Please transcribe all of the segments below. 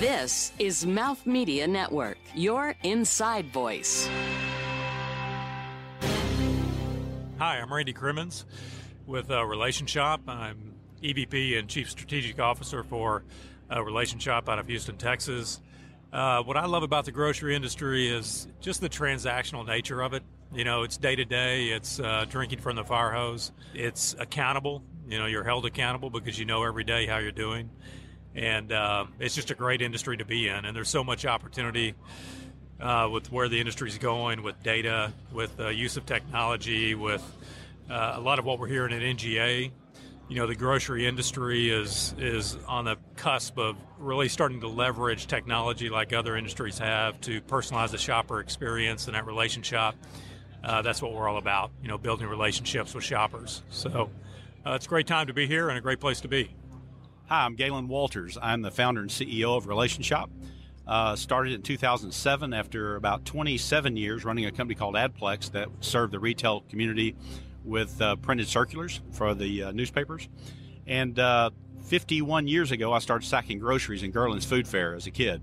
This is Mouth Media Network, your inside voice. Hi, I'm Randy Crimmins with uh, Relation Shop. I'm EVP and Chief Strategic Officer for uh, Relation Shop out of Houston, Texas. Uh, what I love about the grocery industry is just the transactional nature of it. You know, it's day to day. It's uh, drinking from the fire hose. It's accountable. You know, you're held accountable because you know every day how you're doing and uh, it's just a great industry to be in. And there's so much opportunity uh, with where the industry is going, with data, with uh, use of technology, with uh, a lot of what we're hearing at NGA. You know, the grocery industry is is on the cusp of really starting to leverage technology like other industries have to personalize the shopper experience and that relationship. Uh, that's what we're all about. You know, building relationships with shoppers. So uh, it's a great time to be here and a great place to be. Hi, I'm Galen Walters. I'm the founder and CEO of Relation Shop. Uh, started in 2007 after about 27 years running a company called Adplex that served the retail community with uh, printed circulars for the uh, newspapers. And uh, 51 years ago, I started stacking groceries in Gerland's Food Fair as a kid.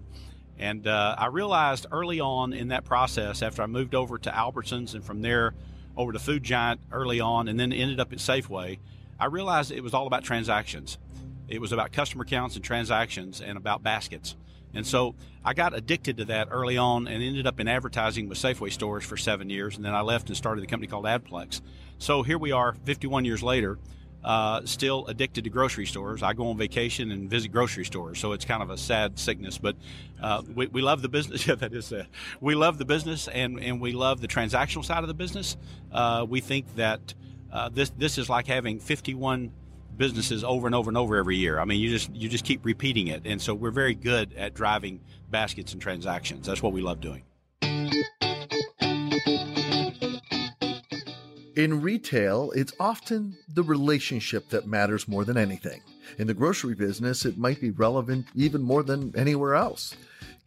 And uh, I realized early on in that process, after I moved over to Albertsons and from there over to Food Giant early on, and then ended up at Safeway, I realized it was all about transactions. It was about customer counts and transactions and about baskets. And so I got addicted to that early on and ended up in advertising with Safeway stores for seven years. And then I left and started a company called Adplex. So here we are 51 years later, uh, still addicted to grocery stores. I go on vacation and visit grocery stores. So it's kind of a sad sickness, but uh, we, we love the business. yeah, that is sad. We love the business and, and we love the transactional side of the business. Uh, we think that uh, this, this is like having 51 businesses over and over and over every year. I mean, you just you just keep repeating it, and so we're very good at driving baskets and transactions. That's what we love doing. In retail, it's often the relationship that matters more than anything. In the grocery business, it might be relevant even more than anywhere else.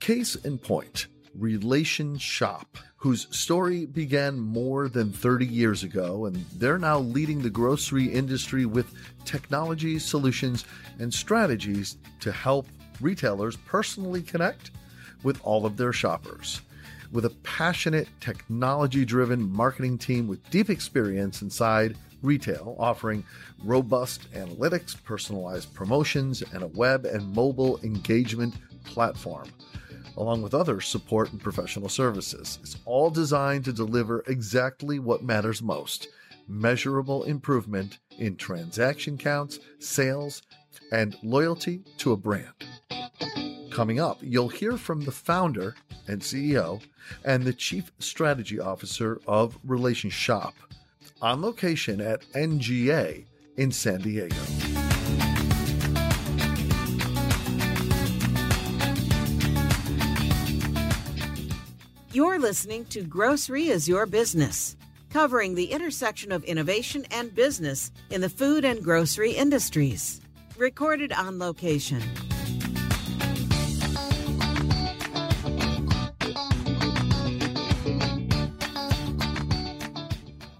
Case in point, Relation Shop, whose story began more than 30 years ago, and they're now leading the grocery industry with technology, solutions, and strategies to help retailers personally connect with all of their shoppers. With a passionate, technology driven marketing team with deep experience inside retail, offering robust analytics, personalized promotions, and a web and mobile engagement platform along with other support and professional services. It's all designed to deliver exactly what matters most measurable improvement in transaction counts, sales, and loyalty to a brand. Coming up, you'll hear from the founder and CEO and the chief strategy officer of Relation Shop on location at NGA in San Diego. You're listening to Grocery is Your Business, covering the intersection of innovation and business in the food and grocery industries. Recorded on location.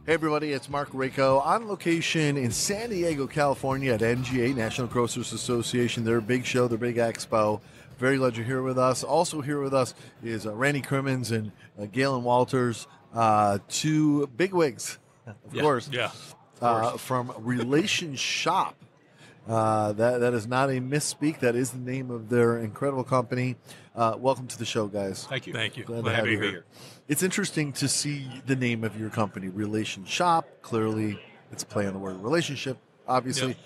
Hey everybody, it's Mark Rako on location in San Diego, California at NGA, National Grocers Association, their big show, their big expo. Very glad you're here with us. Also here with us is uh, Randy Crimmins and uh, Galen Walters, uh, two bigwigs, of yeah, course, Yeah. uh, from Relation Shop. Uh, that that is not a misspeak. That is the name of their incredible company. Uh, welcome to the show, guys. Thank you. Thank you. Glad to Glad have to be you here. It's interesting to see the name of your company, Relation Shop. Clearly, it's a play on the word relationship. Obviously,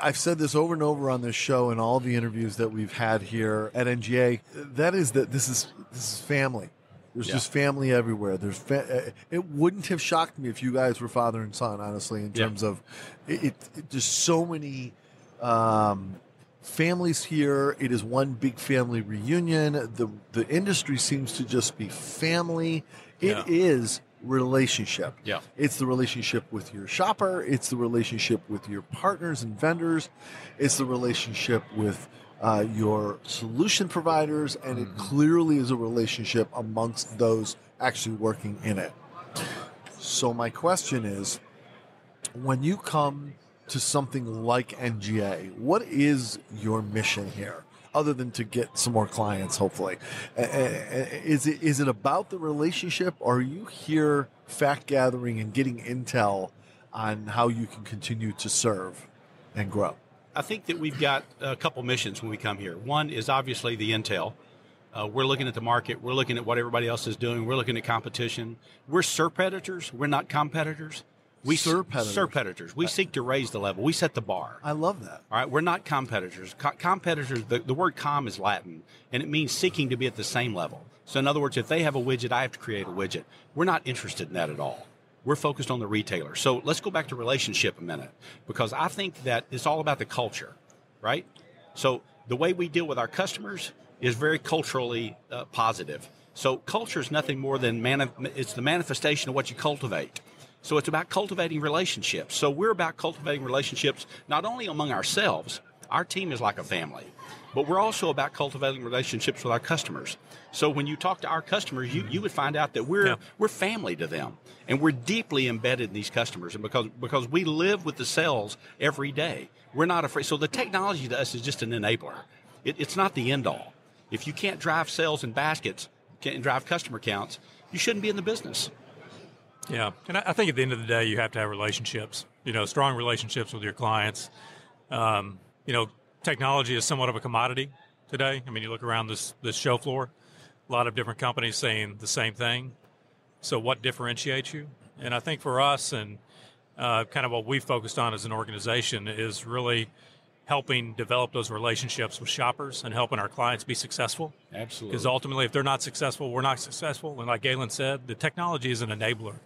I've said this over and over on this show and all the interviews that we've had here at NGA. That is that this is this is family. There's Yeah. just family everywhere. There's fa- uh, it wouldn't have shocked me if you guys were father and son. Honestly, in Yeah. terms of it, it, it just so many um, families here. It is one big family reunion. The the industry seems to just be family. It is Yeah. Relationship. Yeah. It's the relationship with your shopper. It's the relationship with your partners and vendors. It's the relationship with uh, your solution providers, and it clearly is a relationship amongst those actually working in it. So my question is, when you come to something like NGA, what is your mission here? Other than to get some more clients, hopefully. Is it is it about the relationship, or are you here fact gathering and getting intel on how you can continue to serve and grow? I think that we've got a couple missions when we come here. One is obviously the intel. Uh, we're looking at the market. We're looking at what everybody else is doing. We're looking at competition. We're surpetitors. We're not competitors. We surpetitors. surpetitors. We seek to raise the level. We set the bar. I love that. All right, we're not competitors. Co- competitors. The, the word "com" is Latin, and it means seeking to be at the same level. So, in other words, if they have a widget, I have to create a widget. We're not interested in that at all. We're focused on the retailer. So let's go back to relationship a minute, because I think that it's all about the culture, right? So the way we deal with our customers is very culturally uh, positive. So culture is nothing more than mani- it's the manifestation of what you cultivate. So it's about cultivating relationships. So we're about cultivating relationships not only among ourselves, our team is like a family, but we're also about cultivating relationships with our customers. So when you talk to our customers, you, you would find out that we're Yeah. we're family to them, and we're deeply embedded in these customers, and because because we live with the sales every day, we're not afraid. So the technology to us is just an enabler. It, it's not the end all. If you can't drive sales and baskets, can't drive customer counts, you shouldn't be in the business. Yeah, and I think at the end of the day, you have to have relationships. You know, strong relationships with your clients. Um, you know, technology is somewhat of a commodity today. I mean, you look around this this show floor, a lot of different companies saying the same thing. So, what differentiates you? And I think for us, and uh, kind of what we focused on as an organization, is really helping develop those relationships with shoppers and helping our clients be successful. Absolutely. Because ultimately, if they're not successful, we're not successful. And like Galen said, the technology is an enabler.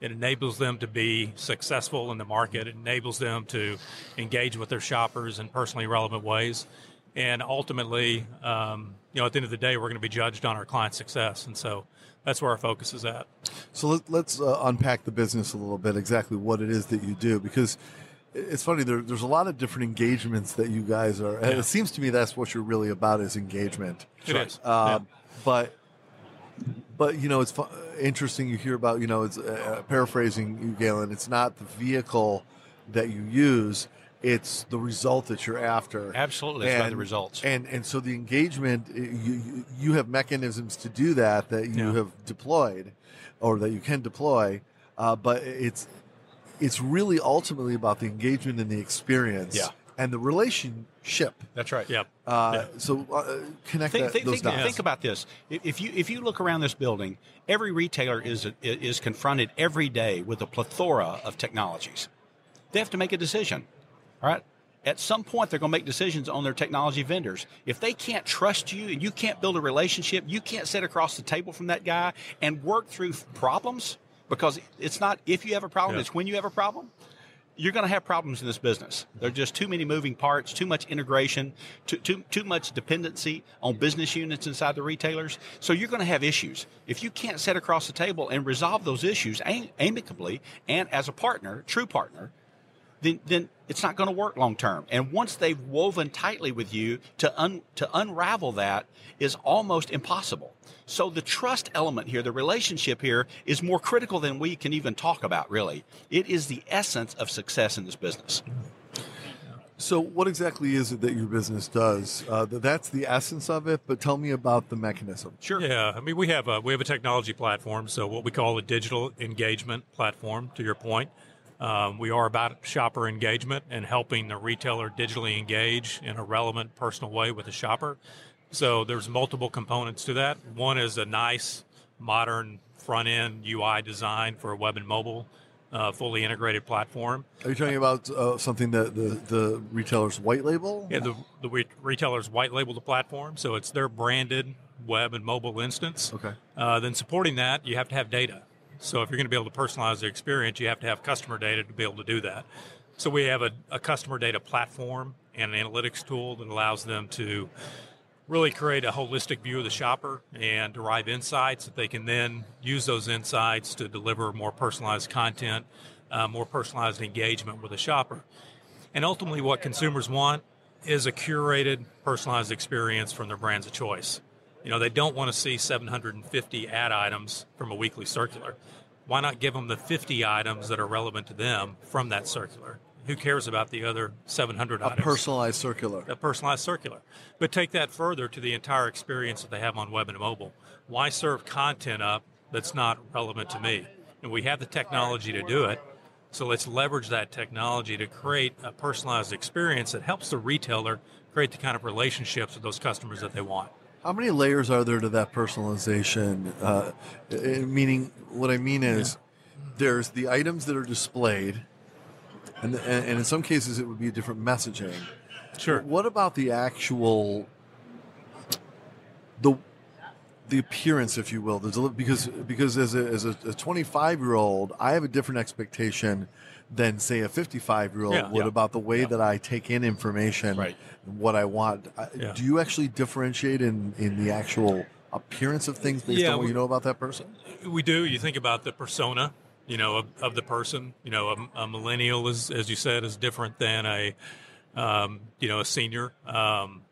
It enables them to be successful in the market. It enables them to engage with their shoppers in personally relevant ways. And ultimately, um, you know, at the end of the day, we're going to be judged on our client success. And so that's where our focus is at. So let, let's uh, unpack the business a little bit, exactly what it is that you do, because it's funny. There, there's a lot of different engagements that you guys are. and Yeah. It seems to me that's what you're really about is engagement. It is. Um, But but you know it's fu- interesting. You hear about you know it's uh, paraphrasing you, Galen. It's not the vehicle that you use; it's the result that you're after. Absolutely, it's about the results. And and so the engagement, uh, you you- you have mechanisms to do that that you Yeah. have deployed, or that you can deploy. Uh, but it's it's really ultimately about the engagement and the experience, Yeah. And the relationship. That's right. Yep. Uh, So uh, connect Think, that, think, those think, dots. think about this. If if you if you look around this building, every retailer is is confronted every day with a plethora of technologies. They have to make a decision. All right. At some point, they're going to make decisions on their technology vendors. If they can't trust you and you can't build a relationship, you can't sit across the table from that guy and work through problems because it's not if you have a problem, Yeah. it's when you have a problem you're going to have problems in this business. There are just too many moving parts, too much integration, too, too, too much dependency on business units inside the retailers. So you're going to have issues. If you can't sit across the table and resolve those issues amicably and as a partner, true partner, then, then it's not going to work long term. And once they've woven tightly with you, to, un, to unravel that is almost impossible. So the trust element here, the relationship here, is more critical than we can even talk about, really. It is the essence of success in this business. So, what exactly is it that your business does? Uh, that's the essence of it, but tell me about the mechanism. Sure. Yeah, I mean we have a we have a technology platform, so what we call a digital engagement platform. To your point, um, we are about shopper engagement and helping the retailer digitally engage in a relevant, personal way with the shopper. So there's multiple components to that. One is a nice, modern front end UI design for a web and mobile, uh, fully integrated platform. Are you talking about uh, something that the, the retailer's white label? Yeah, the, the re- retailers white label the platform, so it's their branded web and mobile instance. Okay. Uh, then supporting that, you have to have data. So if you're going to be able to personalize the experience, you have to have customer data to be able to do that. So we have a, a customer data platform and an analytics tool that allows them to really create a holistic view of the shopper and derive insights that they can then use those insights to deliver more personalized content, uh, more personalized engagement with the shopper. And ultimately, what consumers want is a curated, personalized experience from their brands of choice. You know, they don't want to see 750 ad items from a weekly circular. Why not give them the 50 items that are relevant to them from that circular? Who cares about the other 700 A items? personalized circular. a personalized circular. But take that further to the entire experience that they have on web and mobile. Why serve content up that's not relevant to me? And we have the technology to do it. So let's leverage that technology to create a personalized experience that helps the retailer create the kind of relationships with those customers that they want. How many layers are there to that personalization? Uh, meaning, what I mean is, there's the items that are displayed, and, and and in some cases it would be a different messaging. Sure. What about the actual the the appearance, if you will? Because because as a as a 25 year old, I have a different expectation than say a 55 year old Yeah. would Yeah. about the way that I take in information, Right. what I want. Yeah. Do you actually differentiate in in the actual appearance of things based Yeah, on what we- you know about that person? We do. You think about the persona, you know, of, of the person. You know, a, a millennial is, as you said, is different than a, um, you know, a senior. Um,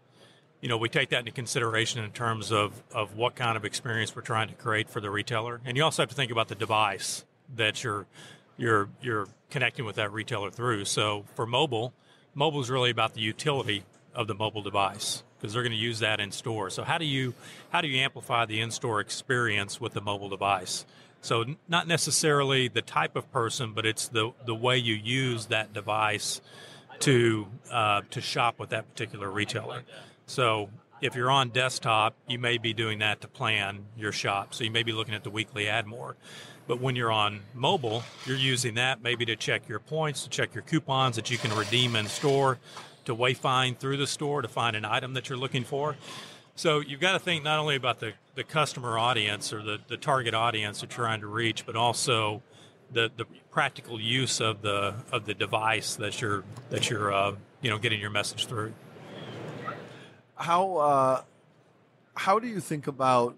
you know, we take that into consideration in terms of, of what kind of experience we're trying to create for the retailer. And you also have to think about the device that you're you're you're connecting with that retailer through. So for mobile, mobile is really about the utility of the mobile device because they're going to use that in store. So how do you how do you amplify the in-store experience with the mobile device? So not necessarily the type of person, but it's the the way you use that device to uh, to shop with that particular retailer. So if you're on desktop, you may be doing that to plan your shop. So you may be looking at the weekly ad more. But when you're on mobile, you're using that maybe to check your points, to check your coupons that you can redeem in store, to wayfind through the store to find an item that you're looking for. So you've got to think not only about the, the customer audience or the, the target audience that you're trying to reach, but also the, the practical use of the of the device that you're that you're uh, you know getting your message through. how uh, how do you think about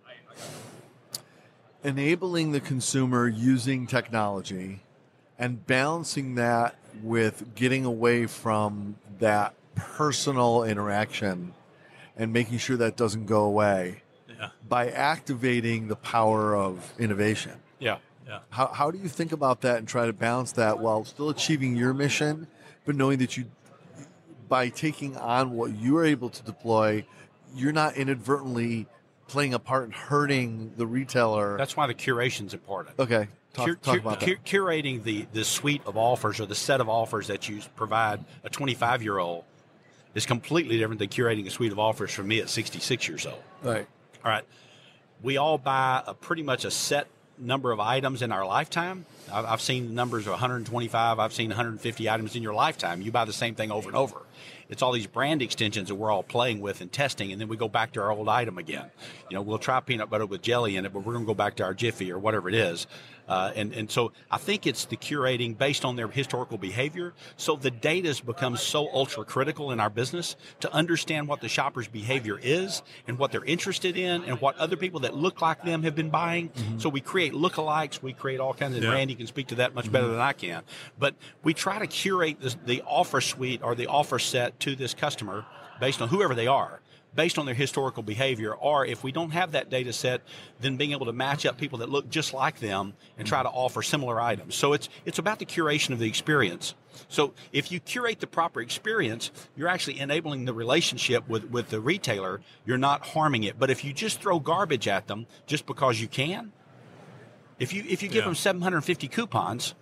enabling the consumer using technology and balancing that with getting away from that personal interaction and making sure that doesn't go away Yeah, by activating the power of innovation? Yeah. yeah. How, how do you think about that and try to balance that while still achieving your mission, but knowing that you, by taking on what you are able to deploy, you're not inadvertently playing a part in hurting the retailer? That's why the curation's important. okay. Talk, Cur- talk about cur- that. curating the, the suite of offers or the set of offers that you provide a 25 year old is completely different than curating a suite of offers for me at 66 years old. Right. All right. We all buy a pretty much a set number of items in our lifetime. I've, I've seen numbers of 125. I've seen 150 items in your lifetime. You buy the same thing over and over. It's all these brand extensions that we're all playing with and testing, and then we go back to our old item again. You know, we'll try peanut butter with jelly in it, but we're going to go back to our Jiffy or whatever it is. Uh, and, and so I think it's the curating based on their historical behavior. So the data has become so ultra critical in our business to understand what the shopper's behavior is and what they're interested in and what other people that look like them have been buying. So we create lookalikes, we create all kinds of, Yeah. Randy can speak to that much better than I can. But we try to curate this, the offer suite or the offer set to this customer based on whoever they are based on their historical behavior, or if we don't have that data set, then being able to match up people that look just like them and try to offer similar items. So it's it's about the curation of the experience. So if you curate the proper experience, you're actually enabling the relationship with, with the retailer. You're not harming it. But if you just throw garbage at them just because you can, if you if you give Yeah. them 750 coupons,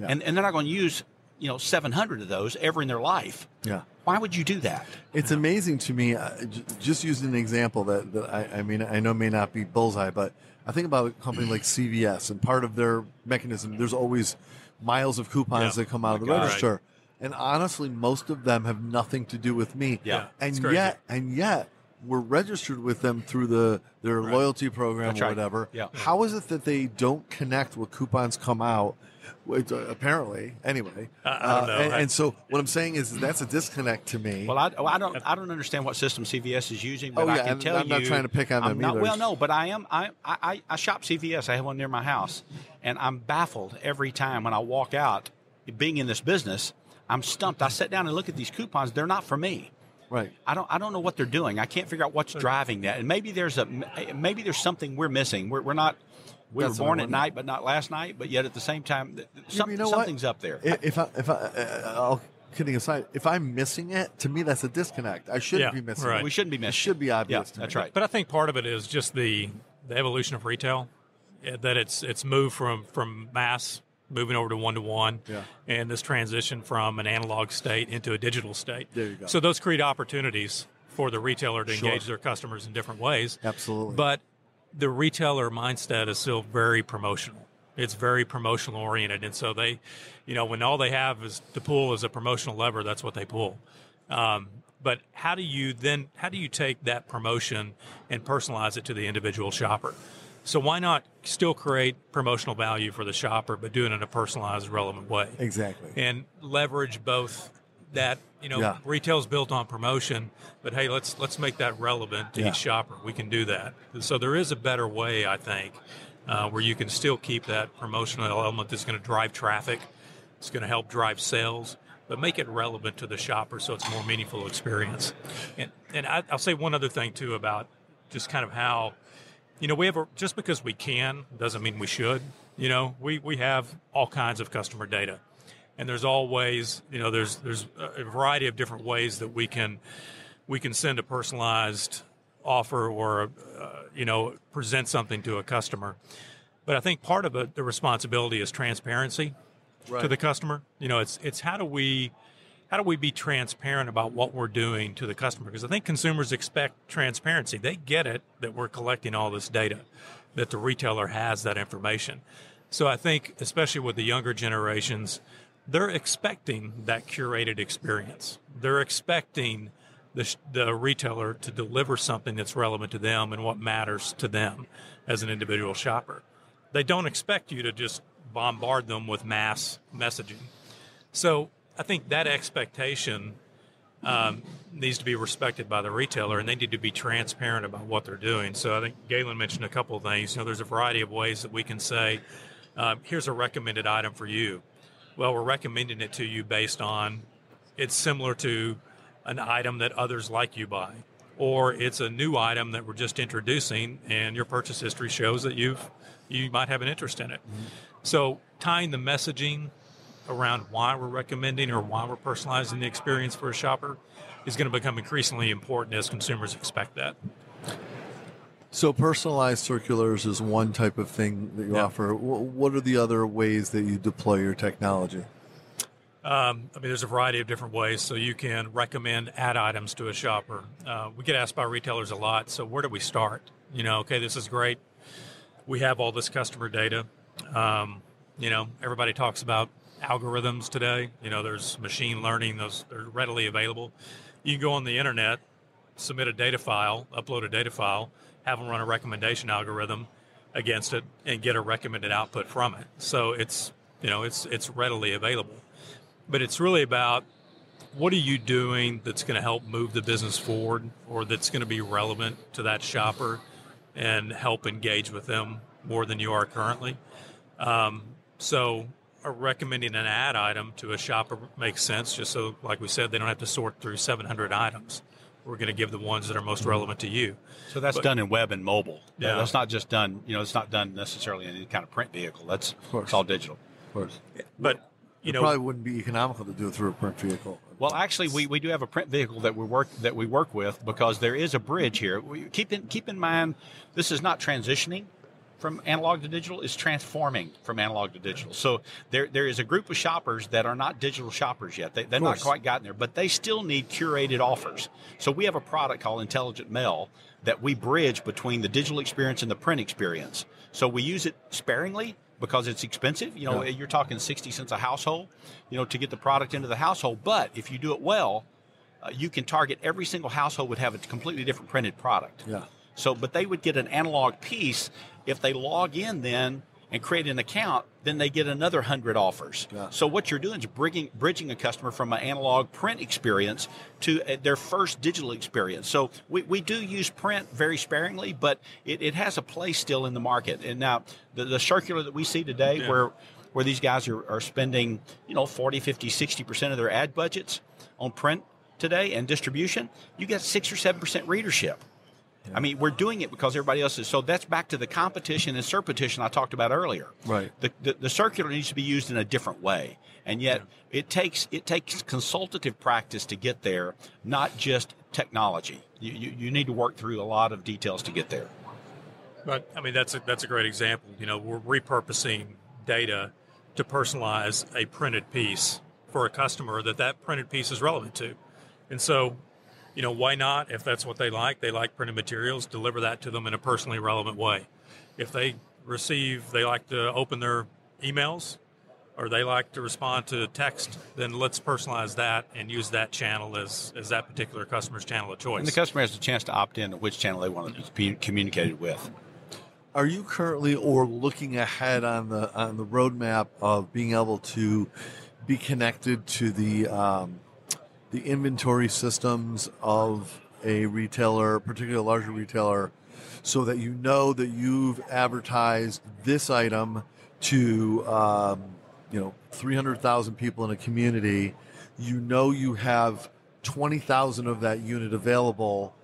Yeah. and, and they're not going to use you know 700 of those ever in their life, Yeah. Why would you do that? It's amazing to me, uh, j- just using an example that, that I, I mean, I know may not be bullseye, but I think about a company like CVS and part of their mechanism, there's always miles of coupons Yeah. that come out of the God. register. And honestly, most of them have nothing to do with me. Yeah. And yet, and yet, we're registered with them through the their Right. loyalty program That's or right. whatever. Yeah. How is it that they don't connect when coupons come out? Which, uh, apparently, anyway. I- I don't know. and, I- and so, what I'm saying is, that's a disconnect to me. Well, I, oh, I don't. I don't understand what system CVS is using, but Oh, I yeah, can and tell I'm you. not trying to pick on I'm them not- either. Well, no, but I am. I, I I shop CVS. I have one near my house, and I'm baffled every time when I walk out. Being in this business, I'm stumped. I sit down and look at these coupons. They're not for me. right. I don't. I don't know what they're doing. I can't figure out what's driving that. And maybe there's a. Maybe there's something we're missing. We're, we're not. We That's were born at night, but not last night. But yet at the same time, some, you know what? something's up there. If I, if I, uh, I'll kidding aside, if I'm missing it, to me that's a disconnect. I shouldn't Yeah, be missing right. it. We shouldn't be missing It should be obvious. Yeah, to that's me. right. But I think part of it is just the the evolution of retail, eh, that it's it's moved from from mass moving over to one to one, and this transition from an analog state into a digital state. There you go. So those create opportunities for the retailer to Sure. engage their customers in different ways. Absolutely. But the retailer mindset is still very promotional. It's very promotional oriented, and so they, you know, when all they have is to pull is a promotional lever, that's what they pull. Um, but how do you then? How do you take that promotion and personalize it to the individual shopper? So why not still create promotional value for the shopper, but do it in a personalized, relevant way? exactly. and leverage both that you know Yeah. retail's built on promotion but hey let's let's make that relevant to Yeah. each shopper we can do that so there is a better way i think uh, where you can still keep that promotional element that's going to drive traffic it's going to help drive sales but make it relevant to the shopper so it's a more meaningful experience and and I, i'll say one other thing too about just kind of how you know, we have a, just because we can doesn't mean we should. You know, we, we have all kinds of customer data, and there's always you know there's there's a variety of different ways that we can we can send a personalized offer or uh, you know present something to a customer. But I think part of it, the responsibility is transparency to the customer. You know, it's it's how do we how do we be transparent about what we're doing to the customer? Because I think consumers expect transparency. They get it that we're collecting all this data, that the retailer has that information. So I think, especially with the younger generations, they're expecting that curated experience. They're expecting the, the retailer to deliver something that's relevant to them and what matters to them as an individual shopper. They don't expect you to just bombard them with mass messaging. So I think that expectation um, needs to be respected by the retailer, and they need to be transparent about what they're doing. So I think Galen mentioned a couple of things. You know, there's a variety of ways that we can say, um, "Here's a recommended item for you." Well, we're recommending it to you based on it's similar to an item that others like you buy, or it's a new item that we're just introducing, and your purchase history shows that you've you might have an interest in it. Mm-hmm. So tying the messaging around why we're recommending or why we're personalizing the experience for a shopper is going to become increasingly important as consumers expect that. So personalized circulars is one type of thing that you Yeah. offer. What are the other ways that you deploy your technology? Um, I mean, there's a variety of different ways. So you can recommend ad items to a shopper. Uh, we get asked by retailers a lot. So where do we start? You know, okay, this is great. We have all this customer data. Um, you know, everybody talks about algorithms today. You know, there's machine learning; those they're readily available. You can go on the internet, submit a data file, upload a data file, have them run a recommendation algorithm against it, and get a recommended output from it. So it's you know it's it's readily available but it's really about what are you doing that's going to help move the business forward or that's going to be relevant to that shopper and help engage with them more than you are currently. Um, so, uh, recommending an ad item to a shopper makes sense, just so, like we said, they don't have to sort through 700 items. We're going to give the ones that are most relevant to you. So that's But- done in web and mobile. Yeah. That's not just done, you know, it's not done necessarily in any kind of print vehicle. That's course. it's all digital. Of course. But, you it know, probably wouldn't be economical to do it through a print vehicle. Well, actually, we, we do have a print vehicle that we work that we work with because there is a bridge here. We, keep in keep in mind, this is not transitioning from analog to digital; is transforming from analog to digital. So there there is a group of shoppers that are not digital shoppers yet. They, they're not quite gotten there, but they still need curated offers. So we have a product called Intelligent Mail that we bridge between the digital experience and the print experience. So we use it sparingly because it's expensive. You know, Yeah. you're talking 60 cents a household, you know, to get the product into the household. But if you do it well, uh, you can target every single household would have a completely different printed product. Yeah. So, but they would get an analog piece if they log in then and create an account. Then they get another hundred offers. Yeah. So what you're doing is bridging bridging a customer from an analog print experience to uh, their first digital experience. So we, we do use print very sparingly, but it, it has a place still in the market. And now the, the circular that we see today, Yeah. where where these guys are, are spending, you know, 40, 50, 60% of their ad budgets on print today and distribution, you get six or 7% readership. I mean, we're doing it because everybody else is. So that's back to the competition and surpetition I talked about earlier. Right. The, the, the circular needs to be used in a different way, and yet it takes it takes consultative practice to get there, not just technology. You, you, you need to work through a lot of details to get there. But I mean, that's a, that's a great example. You know, we're repurposing data to personalize a printed piece for a customer that that printed piece is relevant to, and so, you know, why not? If that's what they like, they like printed materials, deliver that to them in a personally relevant way. If they receive, they like to open their emails, or they like to respond to text, then let's personalize that and use that channel as, as that particular customer's channel of choice. And the customer has a chance to opt in to which channel they want to be communicated with. Are you currently or looking ahead on the on the roadmap of being able to be connected to the um, the inventory systems of a retailer, particularly a larger retailer, so that you know that you've advertised this item to um, you know 300,000 people in a community, you know you have 20,000 of that unit available.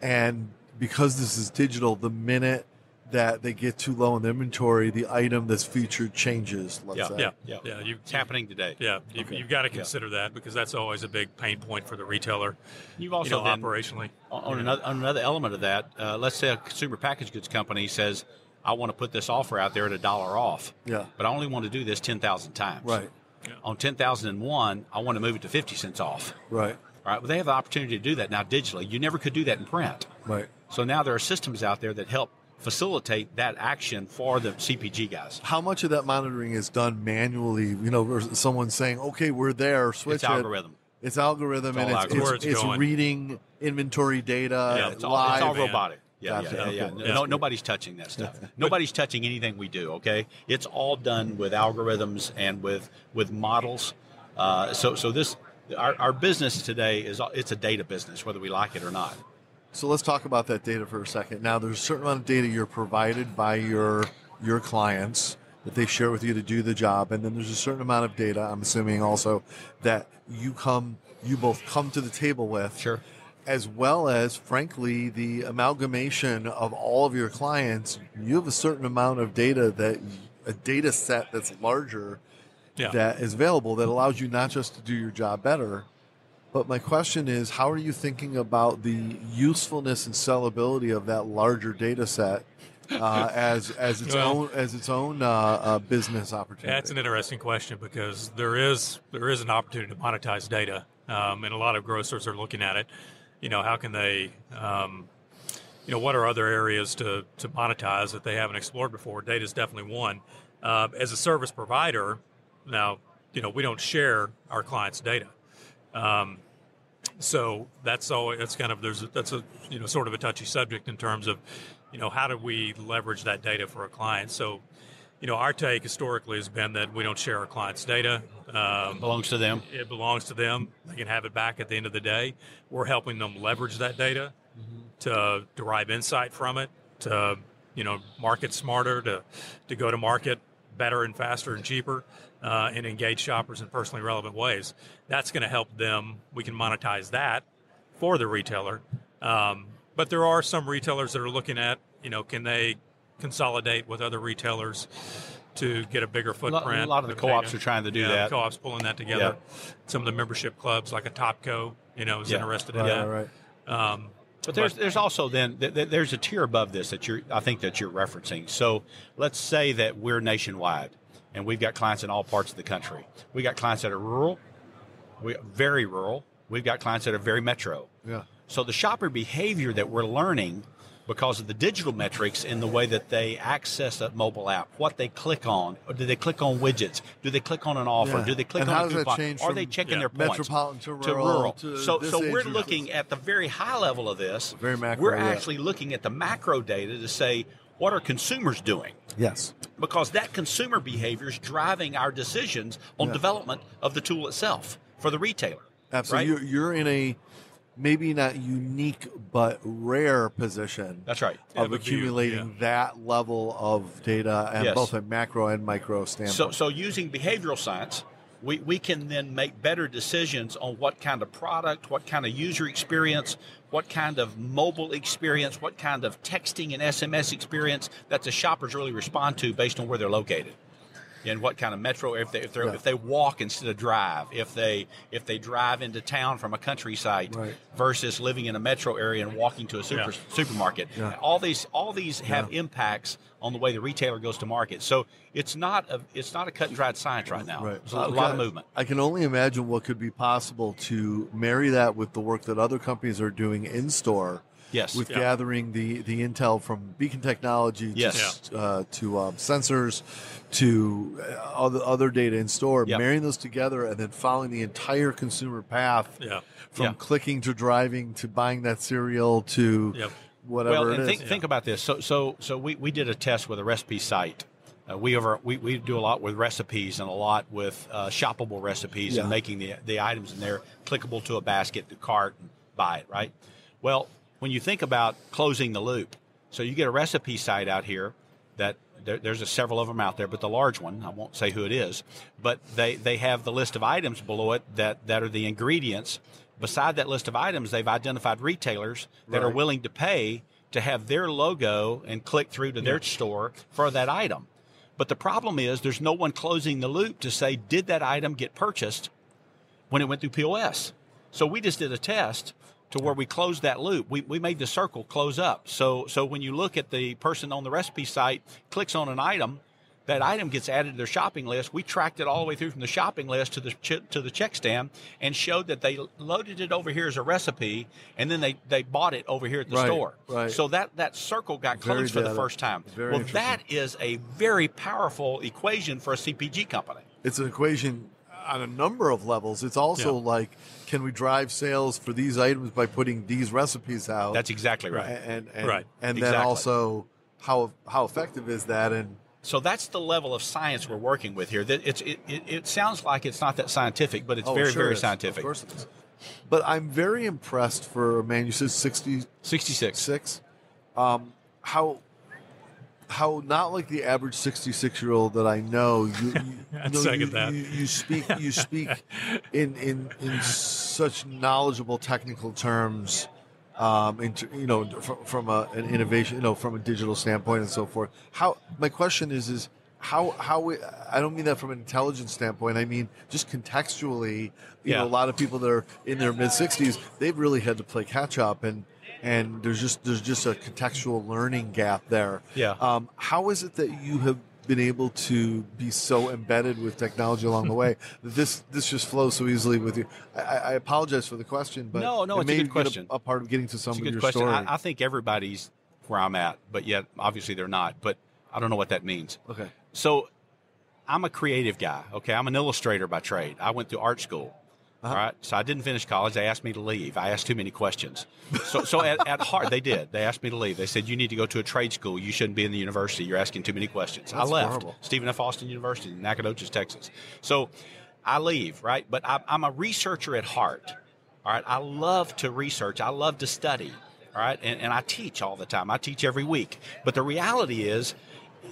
And because this is digital, the minute that they get too low in the inventory, the item that's featured changes. Let's Yeah. say. yeah, Yeah. yeah, you, It's happening today. Yeah, you've, Okay. you've got to Yeah. consider that because that's always a big pain point for the retailer. You've You also know, then- operationally. on, on another, on another element of that, uh, let's say a consumer packaged goods company says, "I want to put this offer out there at a dollar off, Yeah. but I only want to do this ten thousand times. Right. On ten thousand and one, I want to move it to fifty cents off. Right. All right. Well, they have the opportunity to do that now digitally. You never could do that in print. Right. So now there are systems out there that help facilitate that action for the CPG guys. How much of that monitoring is done manually? You know, someone saying, "Okay, we're there. Switch It's it." algorithm. It's algorithm, It's and it's, algorithm. It's, it's it's reading inventory data Yeah, it's all, live. it's all robotic. Yeah, Gotcha. yeah, yeah, yeah. Okay. No, nobody's touching that stuff. nobody's touching anything we do. Okay, it's all done with algorithms and with with models. Uh, so, so this our, our business today is it's a data business, whether we like it or not. So let's talk about that data for a second. Now, there's a certain amount of data you're provided by your your clients that they share with you to do the job, and then there's a certain amount of data. I'm assuming also that you come, you both come to the table with, Sure. as well as, frankly, the amalgamation of all of your clients. You have a certain amount of data that a data set that's larger Yeah. that is available that allows you not just to do your job better, but my question is, how are you thinking about the usefulness and sellability of that larger data set uh, as as its Well- own as its own uh, uh, business opportunity? That's an interesting question because there is there is an opportunity to monetize data, um, and a lot of grocers are looking at it. You know, how can they, um, you know, what are other areas to to monetize that they haven't explored before? Data is definitely one. Uh, as a service provider, now you know we don't share our clients' data. Um, so that's always that's kind of there's a, that's a you know sort of a touchy subject in terms of you know how do we leverage that data for a client? So you know our take historically has been that we don't share our clients data um, Belongs to them. it belongs to them. They can have it back at the end of the day. We're helping them leverage that data to derive insight from it to you know market smarter to to go to market better and faster and cheaper uh, and engage shoppers in personally relevant ways that's going to help them we can monetize that for the retailer um, but there are some retailers that are looking at you know can they consolidate with other retailers to get a bigger footprint a lot of the co-ops data. are trying to do Yeah, that. co-ops pulling that together some of the membership clubs like a Topco you know is Yeah. interested in right, that right, um, But there's there's also then th- th- there's a tier above this that you're I think that you're referencing. So let's say that we're nationwide and we've got clients in all parts of the country. We got clients that are rural, we very rural. We've got clients that are very metro. Yeah. So the shopper behavior that we're learning because of the digital metrics in the way that they access that mobile app, what they click on, or do they click on widgets? Do they click on an offer? Yeah. Do they click And on how a coupon? Are they checking Yeah. their points? Metropolitan to rural to so this so we're looking at the very high level of this. Very macro, We're yeah. actually looking at the macro data to say what are consumers doing Yes. because that consumer behavior is driving our decisions on Yeah. development of the tool itself for the retailer. Absolutely. Right? You're, you're in a maybe not unique but rare position That's right. To have of a view, accumulating that level of data and Yes. both a macro and micro standpoint. So, so using behavioral science, we, we can then make better decisions on what kind of product, what kind of user experience, what kind of mobile experience, what kind of texting and SMS experience that the shoppers really respond to based on where they're located and what kind of metro if they if, they if they walk instead of drive if they if they drive into town from a countryside Right. versus living in a metro area and walking to a super, Yeah. supermarket Yeah. all these all these have impacts on the way the retailer goes to market so it's not a it's not a cut and dried science right now Right. there's a lot of movement I can only imagine what could be possible to marry that with the work that other companies are doing in store. Yes. With Yeah. gathering the, the intel from Beacon Technology to, Yes. uh, to um, sensors to uh, other, other data in store, Yep. marrying those together and then following the entire consumer path Yeah. from Yeah. clicking to driving to buying that cereal to Yep. whatever well, it and is. think, think about this. So, so, so we, we did a test with a recipe site. Uh, we over we, we do a lot with recipes and a lot with uh, shoppable recipes Yeah. and making the the items in there clickable to a basket, to cart, and buy it. Right. Well, when you think about closing the loop, so you get a recipe site out here that there, there's a, several of them out there, but the large one, I won't say who it is, but they, they have the list of items below it that, that are the ingredients. Beside that list of items, they've identified retailers that are willing to pay to have their logo and click through to their store for that item. But the problem is there's no one closing the loop to say, did that item get purchased when it went through POS? So we just did a test to where we closed that loop. We, we made the circle close up. So, so when you look at the person on the recipe site, clicks on an item, that item gets added to their shopping list. We tracked it all the way through from the shopping list to the ch- to the check stand and showed that they loaded it over here as a recipe, and then they, they bought it over here at the Right, store. right. So that, that circle got Very closed for the first time. Very well, that is a very powerful equation for a CPG company. it's an equation on a number of levels. It's also Yeah. like, can we drive sales for these items by putting these recipes out? That's exactly right. And and Right. and then also how how effective is that? And So that's the level of science we're working with here. That it's it, it, it sounds like it's not that scientific, but it's oh, very sure very it is. scientific. Of course it is. But I'm very impressed for a man. You said 66. Sixty six. Um, how how not like the average 66 year old that I know. You, you, second you, that. You, you speak you speak in in in such knowledgeable technical terms. Um, in, you know, from, from a, an innovation, you know, from a digital standpoint and so forth. How my question is is how how we, I don't mean that from an intelligence standpoint. I mean just contextually. You Yeah. know, a lot of people that are in their mid 60s, they've really had to play catch up and and there's just there's just a contextual learning gap there. Yeah. Um, how is it that you have been able to be so embedded with technology along the way that this this just flows so easily with you? I, I apologize for the question, but No, no, it it's a good question. A, part of getting to some It's a of your question. story. I, I think everybody's where I'm at, but yet obviously they're not. But I don't know what that means. okay. So I'm a creative guy. Okay, I'm an illustrator by trade. I went to art school. Uh-huh. All right, so I didn't finish college. They asked me to leave. I asked too many questions. So, so at, at heart, they did. They asked me to leave. They said, "You need to go to a trade school. You shouldn't be in the university. You're asking too many questions." That's I left horrible. Stephen F. Austin University in Nacogdoches, Texas. So I leave, right? But I, I'm a researcher at heart. All right, I love to research. I love to study. All right, and, and I teach all the time. I teach every week. But the reality is,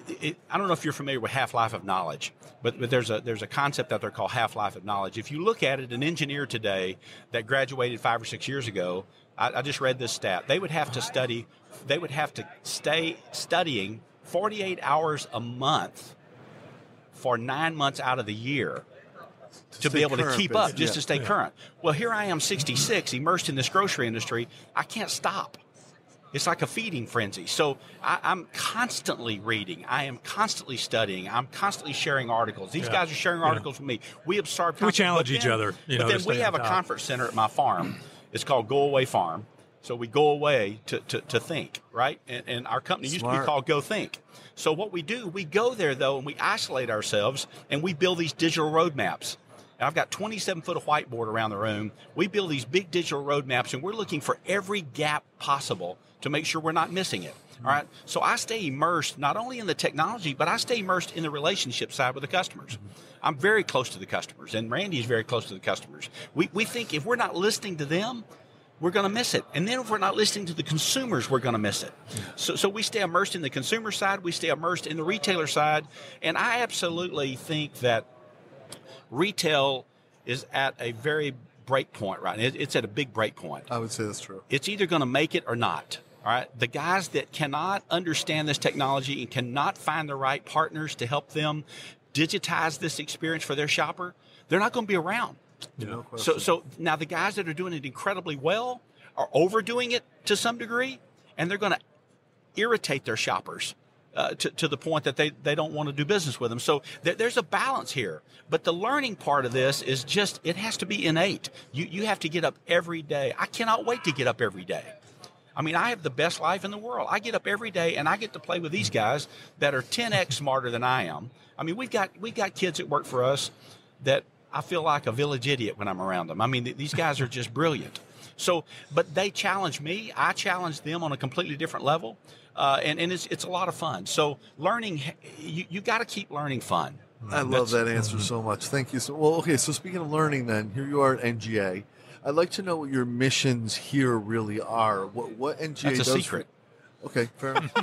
it, I don't know if you're familiar with half life of knowledge, but, but there's a there's a concept out there called half life of knowledge. If you look at it, an engineer today that graduated five or six years ago, I, I just read this stat. They would have to study, they would have to stay studying 48 hours a month for nine months out of the year to be able to keep up, just to stay current. Well, here I am, 66, immersed in this grocery industry. I can't stop. It's like a feeding frenzy. So I, I'm constantly reading. I am constantly studying. I'm constantly sharing articles. These Yeah. guys are sharing Yeah. articles with me. We absorb. We challenge each then- other, you but know, then we have a conference center at my farm. It's called Go Away Farm. So we go away to, to, to think, right? And, and our company used to be called Go Think. So what we do, we go there though, and we isolate ourselves, and we build these digital roadmaps. And I've got 27 foot of whiteboard around the room. We build these big digital roadmaps, and we're looking for every gap possible to make sure we're not missing it. All right. So I stay immersed not only in the technology, but I stay immersed in the relationship side with the customers. I'm very close to the customers, and Randy is very close to the customers. We, we think if we're not listening to them, we're going to miss it. And then if we're not listening to the consumers, we're going to miss it. So, so we stay immersed in the consumer side, we stay immersed in the retailer side, and I absolutely think that retail is at a very break point right now. It's at a big break point. I would say that's true. It's either going to make it or not. All right. The guys that cannot understand this technology and cannot find the right partners to help them digitize this experience for their shopper, they're not going to be around. No So, question. so now the guys that are doing it incredibly well are overdoing it to some degree, and they're going to irritate their shoppers uh, to, to the point that they, they don't want to do business with them. So there, there's a balance here. But the learning part of this is just, it has to be innate. You, you have to get up every day. I cannot wait to get up every day. I mean, I have the best life in the world. I get up every day and I get to play with these guys that are 10x smarter than I am. I mean, we've got we've got kids that work for us that I feel like a village idiot when I'm around them. I mean, th- these guys are just brilliant. So, but they challenge me. I challenge them on a completely different level, uh, and and it's it's a lot of fun. So, learning you you got to keep learning fun. I love that answer so much. Thank you. So, well, okay. So speaking of learning, then here you are at NGA. I'd like to know what your missions here really are. What what NGA That's a does. secret. Okay, fair enough.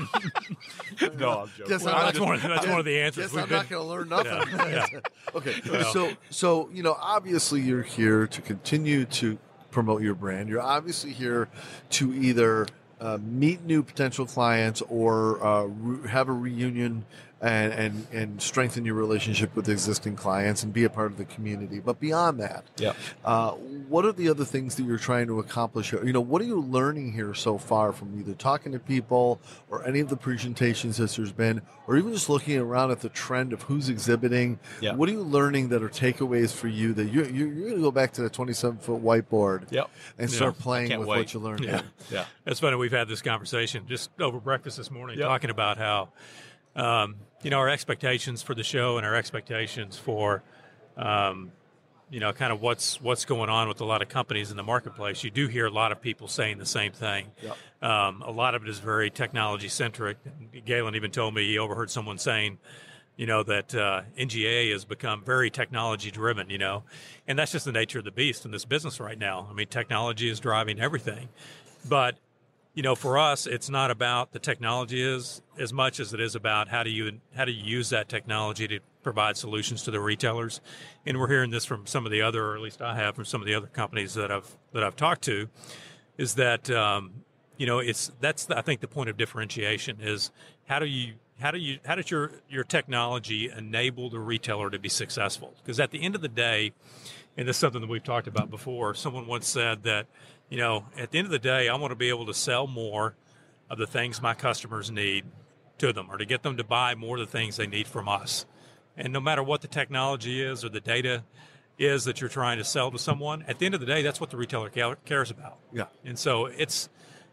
No, I'm joking. Guess Well, I'm that's not- one of- that's one of the answers Guess we've I'm been- not going to learn nothing. Yeah, okay, Well. so so you know, obviously you're here to continue to promote your brand. You're obviously here to either uh, meet new potential clients or uh, re- have a reunion and, and and strengthen your relationship with existing clients and be a part of the community. But beyond that, Yep. uh, what are the other things that you're trying to accomplish here? You know, what are you learning here so far from either talking to people or any of the presentations that there's been, or even just looking around at the trend of who's exhibiting? Yeah. What are you learning that are takeaways for you that you're, you're, you're going to go back to the 27 foot whiteboard Yep. and start Yeah. playing with wait. what you learned? Yeah. here? Yeah. It's funny. We've had this conversation just over breakfast this morning, Yep. talking about how, um, you know, our expectations for the show and our expectations for, um, you know, kind of what's what's going on with a lot of companies in the marketplace. You do hear a lot of people saying the same thing. Yep. Um, a lot of it is very technology centric. Galen even told me he overheard someone saying, you know, that uh, NGA has become very technology driven, you know, and that's just the nature of the beast in this business right now. I mean, technology is driving everything. But, you know, for us, it's not about the technology is as much as it is about how do you how do you use that technology to provide solutions to the retailers. And we're hearing this from some of the other, or at least I have from some of the other companies that I've that I've talked to, is that um, you know it's that's the, I think the point of differentiation is how do you how do you how does your your technology enable the retailer to be successful? Because at the end of the day, and this is something that we've talked about before. Someone once said that you know at the end of the day, I want to be able to sell more of the things my customers need to them, or to get them to buy more of the things they need from us. And no matter what the technology is or the data is that you're trying to sell to someone, at the end of the day, that's what the retailer cares about. Yeah. And so it's,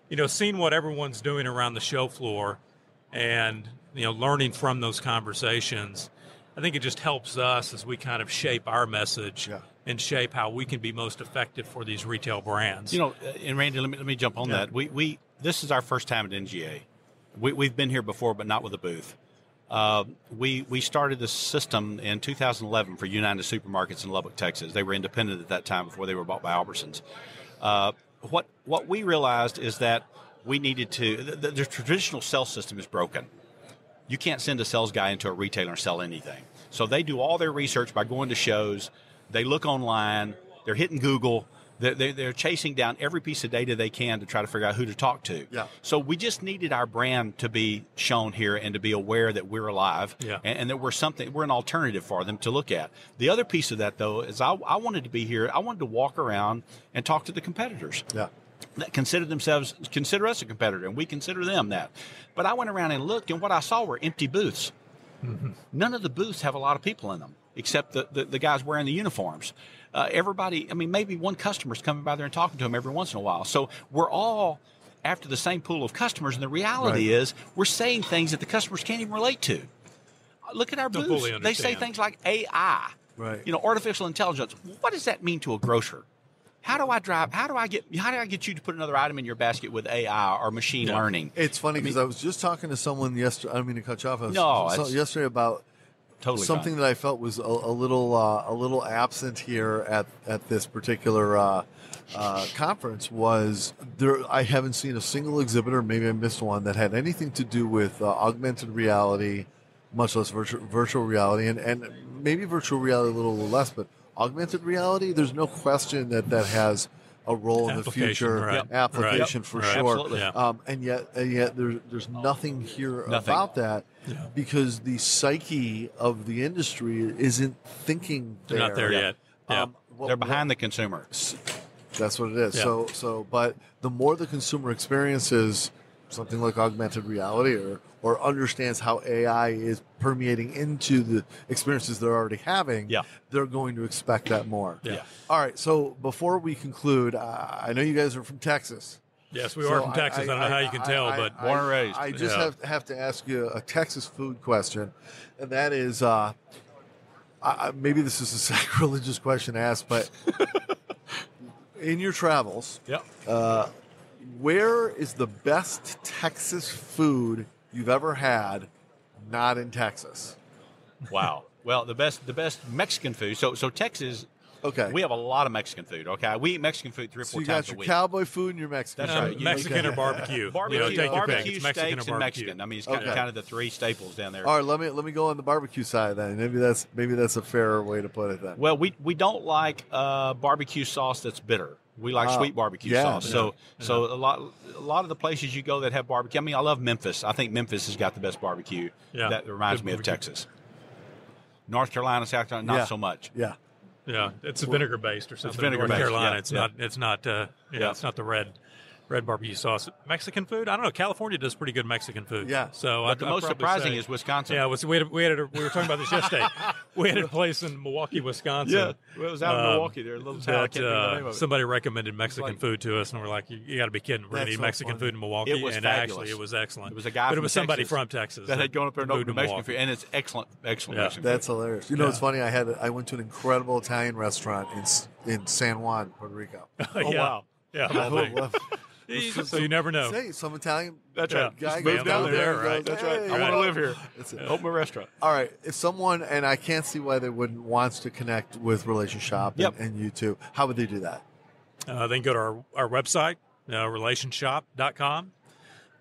you know, seeing what everyone's doing around the show floor and, you know, learning from those conversations, I think it just helps us as we kind of shape our message Yeah. and shape how we can be most effective for these retail brands. You know, and Randy, let me let me jump on Yeah. that. We we this is our first time at NGA. We, we've been here before, but not with a booth. Uh, we we started this system in 2011 for United Supermarkets in Lubbock, Texas. They were independent at that time before they were bought by Albertsons. Uh, what what we realized is that we needed to the, the, the traditional sales system is broken. You can't send a sales guy into a retailer and sell anything. So they do all their research by going to shows. They look online. They're hitting Google. They're, they're, they're chasing down every piece of data they can to try to figure out who to talk to. Yeah. So we just needed our brand to be shown here and to be aware that we're alive Yeah. and, and that we're something, we're an alternative for them to look at. The other piece of that, though, is I, I wanted to be here. I wanted to walk around and talk to the competitors Yeah. That consider themselves consider us a competitor and we consider them that. But i went around and looked and what i saw were empty booths. None of the booths have a lot of people in them except the, the, the guys wearing the uniforms. Uh, everybody i mean maybe one customer's coming by there and talking to them every once in a while. So we're all after the same pool of customers and the reality is we're saying things that the customers can't even relate to. Look at our Don't booths. they say things like ai Right. you know artificial intelligence. What does that mean to a grocer how do I drive? How do I get? How do I get you to put another item in your basket with AI or machine learning? It's funny because I, was just talking to someone yesterday. I don't mean to cut you off. I was, No, so- yesterday about Totally something fine. that I felt was a, a little uh, a little absent here at at this particular uh, uh, conference was there. I haven't seen a single exhibitor, maybe I missed one that had anything to do with uh, augmented reality, much less virtual virtual reality, and and maybe virtual reality a little less, but augmented reality. There's no question that that has a role in the future right. Yep. application Right. for Right. sure. Yeah. Um, and yet, and yet, there's there's nothing here Nothing. about that because the psyche of the industry isn't thinking They're not there Yeah. yet. Yeah. Um, what- They're behind the consumer. that's what it is. Yeah. So so but the more the consumer experiences something like augmented reality or or understands how AI is permeating into the experiences they're already having, Yeah. they're going to expect that more. Yeah. All right. So before we conclude, uh, I know you guys are from Texas. Yes, we So are from Texas. I, don't know how you can tell, I- but I- Born and raised. I just Yeah. have have to ask you a Texas food question, and that is, uh, I, I- maybe this is a sacrilegious question to ask, but in your travels, Yep. where is the best Texas food you've ever had? Not in Texas. Wow. Well, the best the best Mexican food. So so Texas, Okay. we have a lot of Mexican food. Okay, we eat Mexican food three or so four you times got a your week. cowboy food and your Mexican. That's right. You- Mexican okay. or barbecue. Barbecue, you know, take your pick. barbecue It's Mexican steaks or and barbecue. Mexican. I mean, it's kind, Okay. of, kind of the three staples down there. All right, let me let me go on the barbecue side then. Maybe that's maybe that's a fairer way to put it then. Well, we we don't like uh, barbecue sauce that's bitter. We like Oh, sweet barbecue yeah. sauce. So so a lot a lot of the places you go that have barbecue. I mean, I love Memphis. I think Memphis has got the best barbecue. Yeah. That reminds Good me of. Texas. North Carolina, South Carolina, not Yeah. so much. yeah. Yeah, it's vinegar based or something. in vinegar North based, Carolina. yeah, it's yeah. not. It's not. Uh, yeah, Yeah. it's not the red, red barbecue sauce. Mexican food. I don't know. California does pretty good Mexican food. Yeah. So But I'd, the I'd most surprising say- is Wisconsin. Yeah, was, we had, a, we had a, we were talking about this yesterday. we had a place in Milwaukee, Wisconsin. Well, it was out in um, Milwaukee there, a little town. I That can't think the uh, name of it. somebody recommended Mexican like- food to us, and we're like, "You, got to be kidding! We're gonna eat so Mexican funny. food in Milwaukee." It was and fabulous. actually, it was excellent. It was a guy but from it was somebody Texas from Texas that had gone up there and moved opened to Mexican Milwaukee. food, and it's excellent, excellent Yeah. Mexican That's food. hilarious. You know, Yeah. it's funny. I had I went to an incredible Italian restaurant in in San Juan, Puerto Rico. Oh wow. Yeah, of all things. Well, so you never know. Say some Italian. That's Yeah. right. Guy Just goes move down down there, there, and right? goes, That's right. "Hey." I want to live here. That's it. Open a restaurant. All right. If someone and I can't see why they wouldn't wants to connect with Relation Shop and, Yep. and you too, how would they do that? Uh, they can go to our, our website, uh, relationshop.com,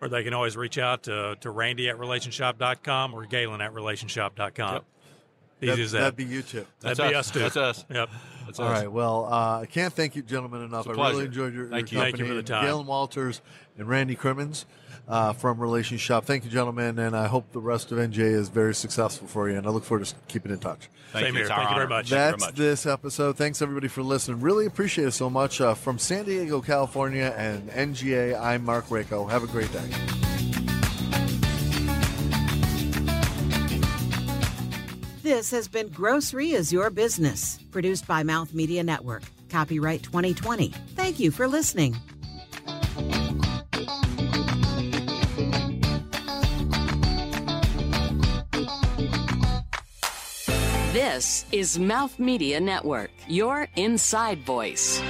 or they can always reach out to, to Randy at relationshop.com or Galen at relationshop.com. Yep. Easy as that. That'd be you too. That'd That's be us. us too. That's us. Yep. That's All us. right. Well, uh, I can't thank you, gentlemen, enough. It's a I pleasure. really enjoyed your, Thank your you. company. Thank you for the time. Galen Walters and Randy Crimmins uh, from Relation Shop. Thank you, gentlemen, and I hope the rest of NJ is very successful for you. And I look forward to keeping in touch. Thank Same you. here. Thank you very much. Thank you very That's much. this episode. Thanks everybody for listening. Really appreciate it so much. Uh, from San Diego, California, and NGA. I'm Mark Rako. Have a great day. This has been Grocery is Your Business, produced by Mouth Media Network. Copyright 2020. Thank you for listening. This is Mouth Media Network, your inside voice.